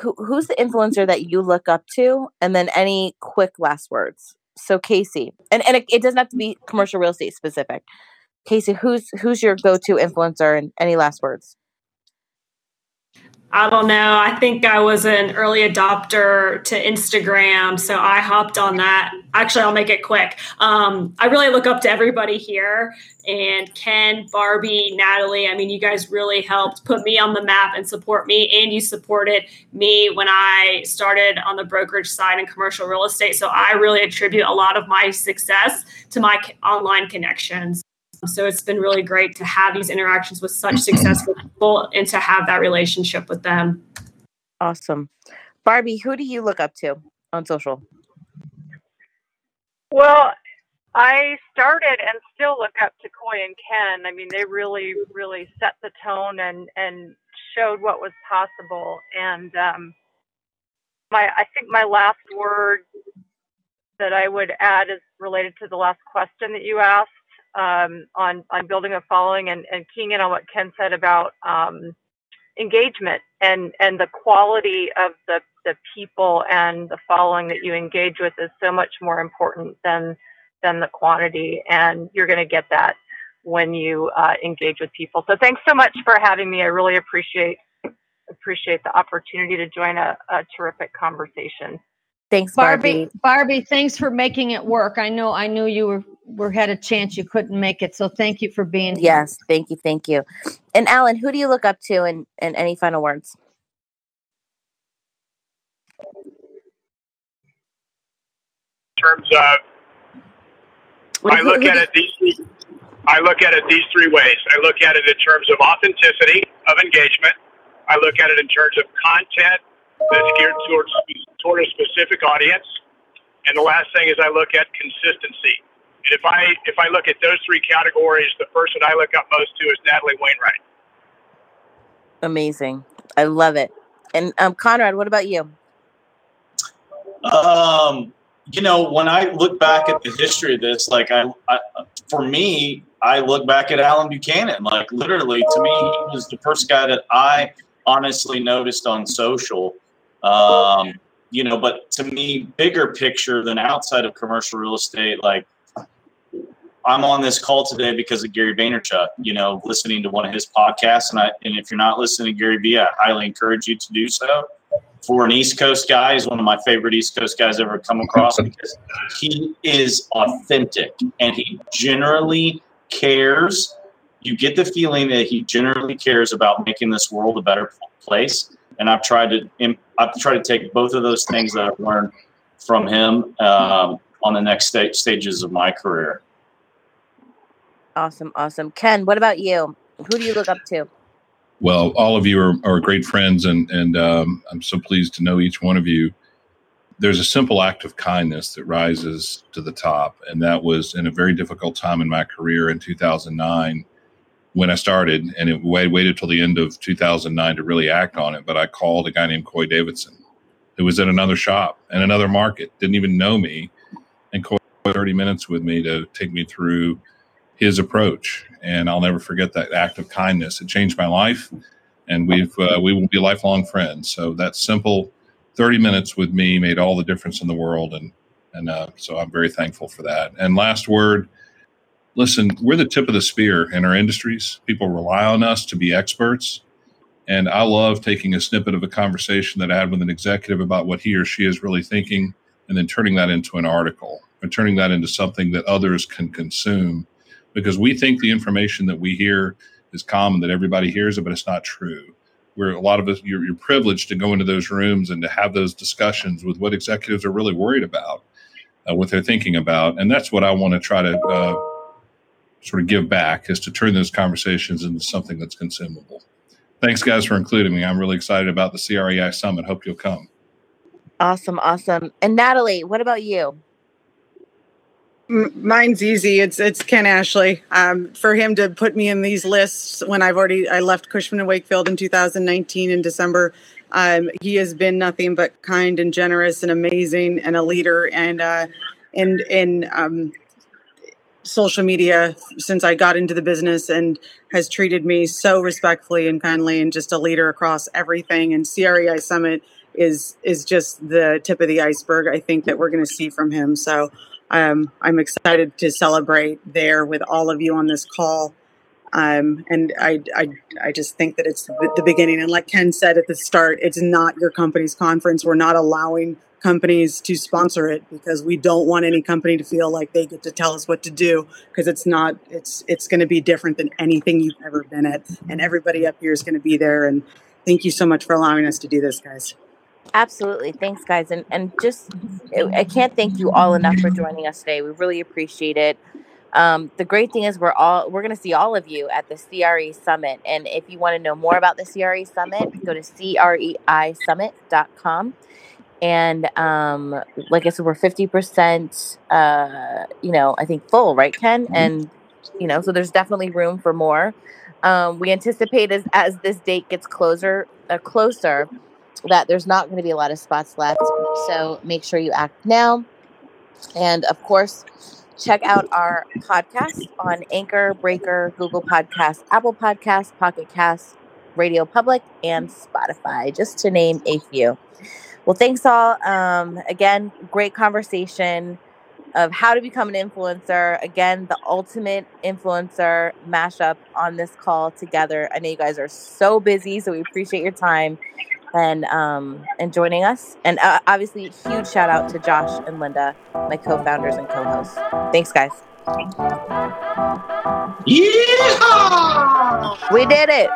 who, who's the influencer that you look up to, and then any quick last words. So Casey, and and it, it doesn't have to be commercial real estate specific. Casey, who's who's your go to influencer, and any last words? I don't know. I think I was an early adopter to Instagram, so I hopped on that. Actually, I'll make it quick. Um, I really look up to everybody here and Ken, Barbi, Natalie. I mean, you guys really helped put me on the map and support me, and you supported me when I started on the brokerage side in commercial real estate. So I really attribute a lot of my success to my online connections. So it's been really great to have these interactions with such successful people and to have that relationship with them. Awesome. Barbi, who do you look up to on social? Well, I started and still look up to Coy and Ken. I mean, they really, really set the tone and and showed what was possible. And um, my, I think my last word that I would add is related to the last question that you asked um, on on building a following and, and keying in on what Ken said about um, engagement and and the quality of the the people and the following that you engage with is so much more important than than the quantity, and you're going to get that when you uh, engage with people. So thanks so much for having me. I really appreciate appreciate the opportunity to join a, a terrific conversation. Thanks, Barbi. Barbi. Barbi, thanks for making it work. I know I knew you were, were had a chance you couldn't make it. So thank you for being here. Yes, thank you, thank you. And Allen, who do you look up to and, and any final words? In terms of I look at it these I look at it these three ways. I look at it in terms of authenticity of engagement. I look at it in terms of content that's geared towards toward a specific audience. And the last thing is I look at consistency. And if I if I look at those three categories, the person I look up most to is Natalie Wainwright. Amazing. I love it. And um, Conrad, what about you? Um, you know, when I look back at the history of this, like I, I, for me, I look back at Allen Buchanan. Like literally, to me, he was the first guy that I honestly noticed on social. Um, you know, but to me, bigger picture than outside of commercial real estate, like I'm on this call today because of Gary Vaynerchuk. You know, listening to one of his podcasts, and I and if you're not listening to Gary Vee, I highly encourage you to do so for an East Coast guy, he's one of my favorite East Coast guys I've ever come across because he is authentic and he generally cares. You get the feeling that he generally cares about making this world a better place. And I've tried to I've tried to take both of those things that I've learned from him um, on the next sta- stages of my career. Awesome, awesome. Ken, what about you? Who do you look up to? Well, all of you are, are great friends, and and um, I'm so pleased to know each one of you. There's a simple act of kindness that rises to the top, and that was in a very difficult time in my career in 2009 when I started, and it waited till the end of 2009 to really act on it. But I called a guy named Coy Davidson, who was in another shop in another market, didn't even know me, and Coy 30 minutes with me to take me through his approach and I'll never forget that act of kindness. It changed my life, and we've uh, we will be lifelong friends. So that simple thirty minutes with me made all the difference in the world, and and uh, so I'm very thankful for that. And last word, listen, we're the tip of the spear in our industries. People rely on us to be experts, And I love taking a snippet of a conversation that I had with an executive about what he or she is really thinking and then turning that into an article and turning that into something that others can consume because we think the information that we hear is common that everybody hears it, but it's not true. Where a lot of us, you're, you're privileged to go into those rooms and to have those discussions with what executives are really worried about, uh, what they're thinking about, and that's what I want to try to uh, sort of give back is to turn those conversations into something that's consumable. Thanks, guys, for including me. I'm really excited about the CREI Summit. Hope you'll come. Awesome, awesome. And Natalie, what about you? Mine's easy. It's it's Ken Ashley. Um, for him to put me in these lists when I've already I left Cushman and Wakefield in 2019 in December. Um, he has been nothing but kind and generous and amazing and a leader and uh, and in um, social media since I got into the business and has treated me so respectfully and kindly and just a leader across everything. And CREI Summit is is just the tip of the iceberg. I think that we're going to see from him. So um, I'm excited to celebrate there with all of you on this call. Um, and I, I, I just think that it's the beginning. And like Ken said at the start, it's not your company's conference. We're not allowing companies to sponsor it because we don't want any company to feel like they get to tell us what to do because it's not it's it's going to be different than anything you've ever been at and everybody up here is going to be there and thank you so much for allowing us to do this guys Absolutely. Thanks, guys. And and just, I can't thank you all enough for joining us today. We really appreciate it. Um, the great thing is we're all we're going to see all of you at the CRE Summit. And if you want to know more about the CRE Summit, go to creisummit.com. And um, like I said, we're fifty percent, uh, you know, I think full, right, Ken? And you know, so there's definitely room for more. Um, we anticipate as as this date gets closer, uh, closer that there's not going to be a lot of spots left. So make sure you act now. And of course, check out our podcast on Anchor, Breaker, Google Podcasts, Apple Podcasts, Pocket Casts, Radio Public, and Spotify, just to name a few. Well, thanks all. Um, again, great conversation of how to become an influencer. Again, the ultimate influencer mashup on this call together. I know you guys are so busy, so we appreciate your time and um, and joining us. And uh, obviously, huge shout out to Josh and Linda, my co-founders and co-hosts. Thanks, guys. Yeah! We did it.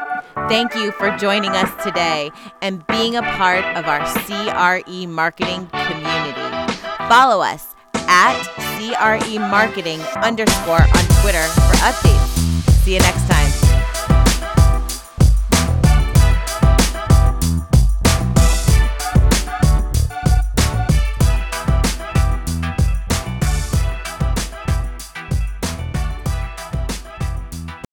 Thank you for joining us today and being a part of our CRE marketing community. Follow us at CRE marketing underscore on Twitter for updates. See you next time.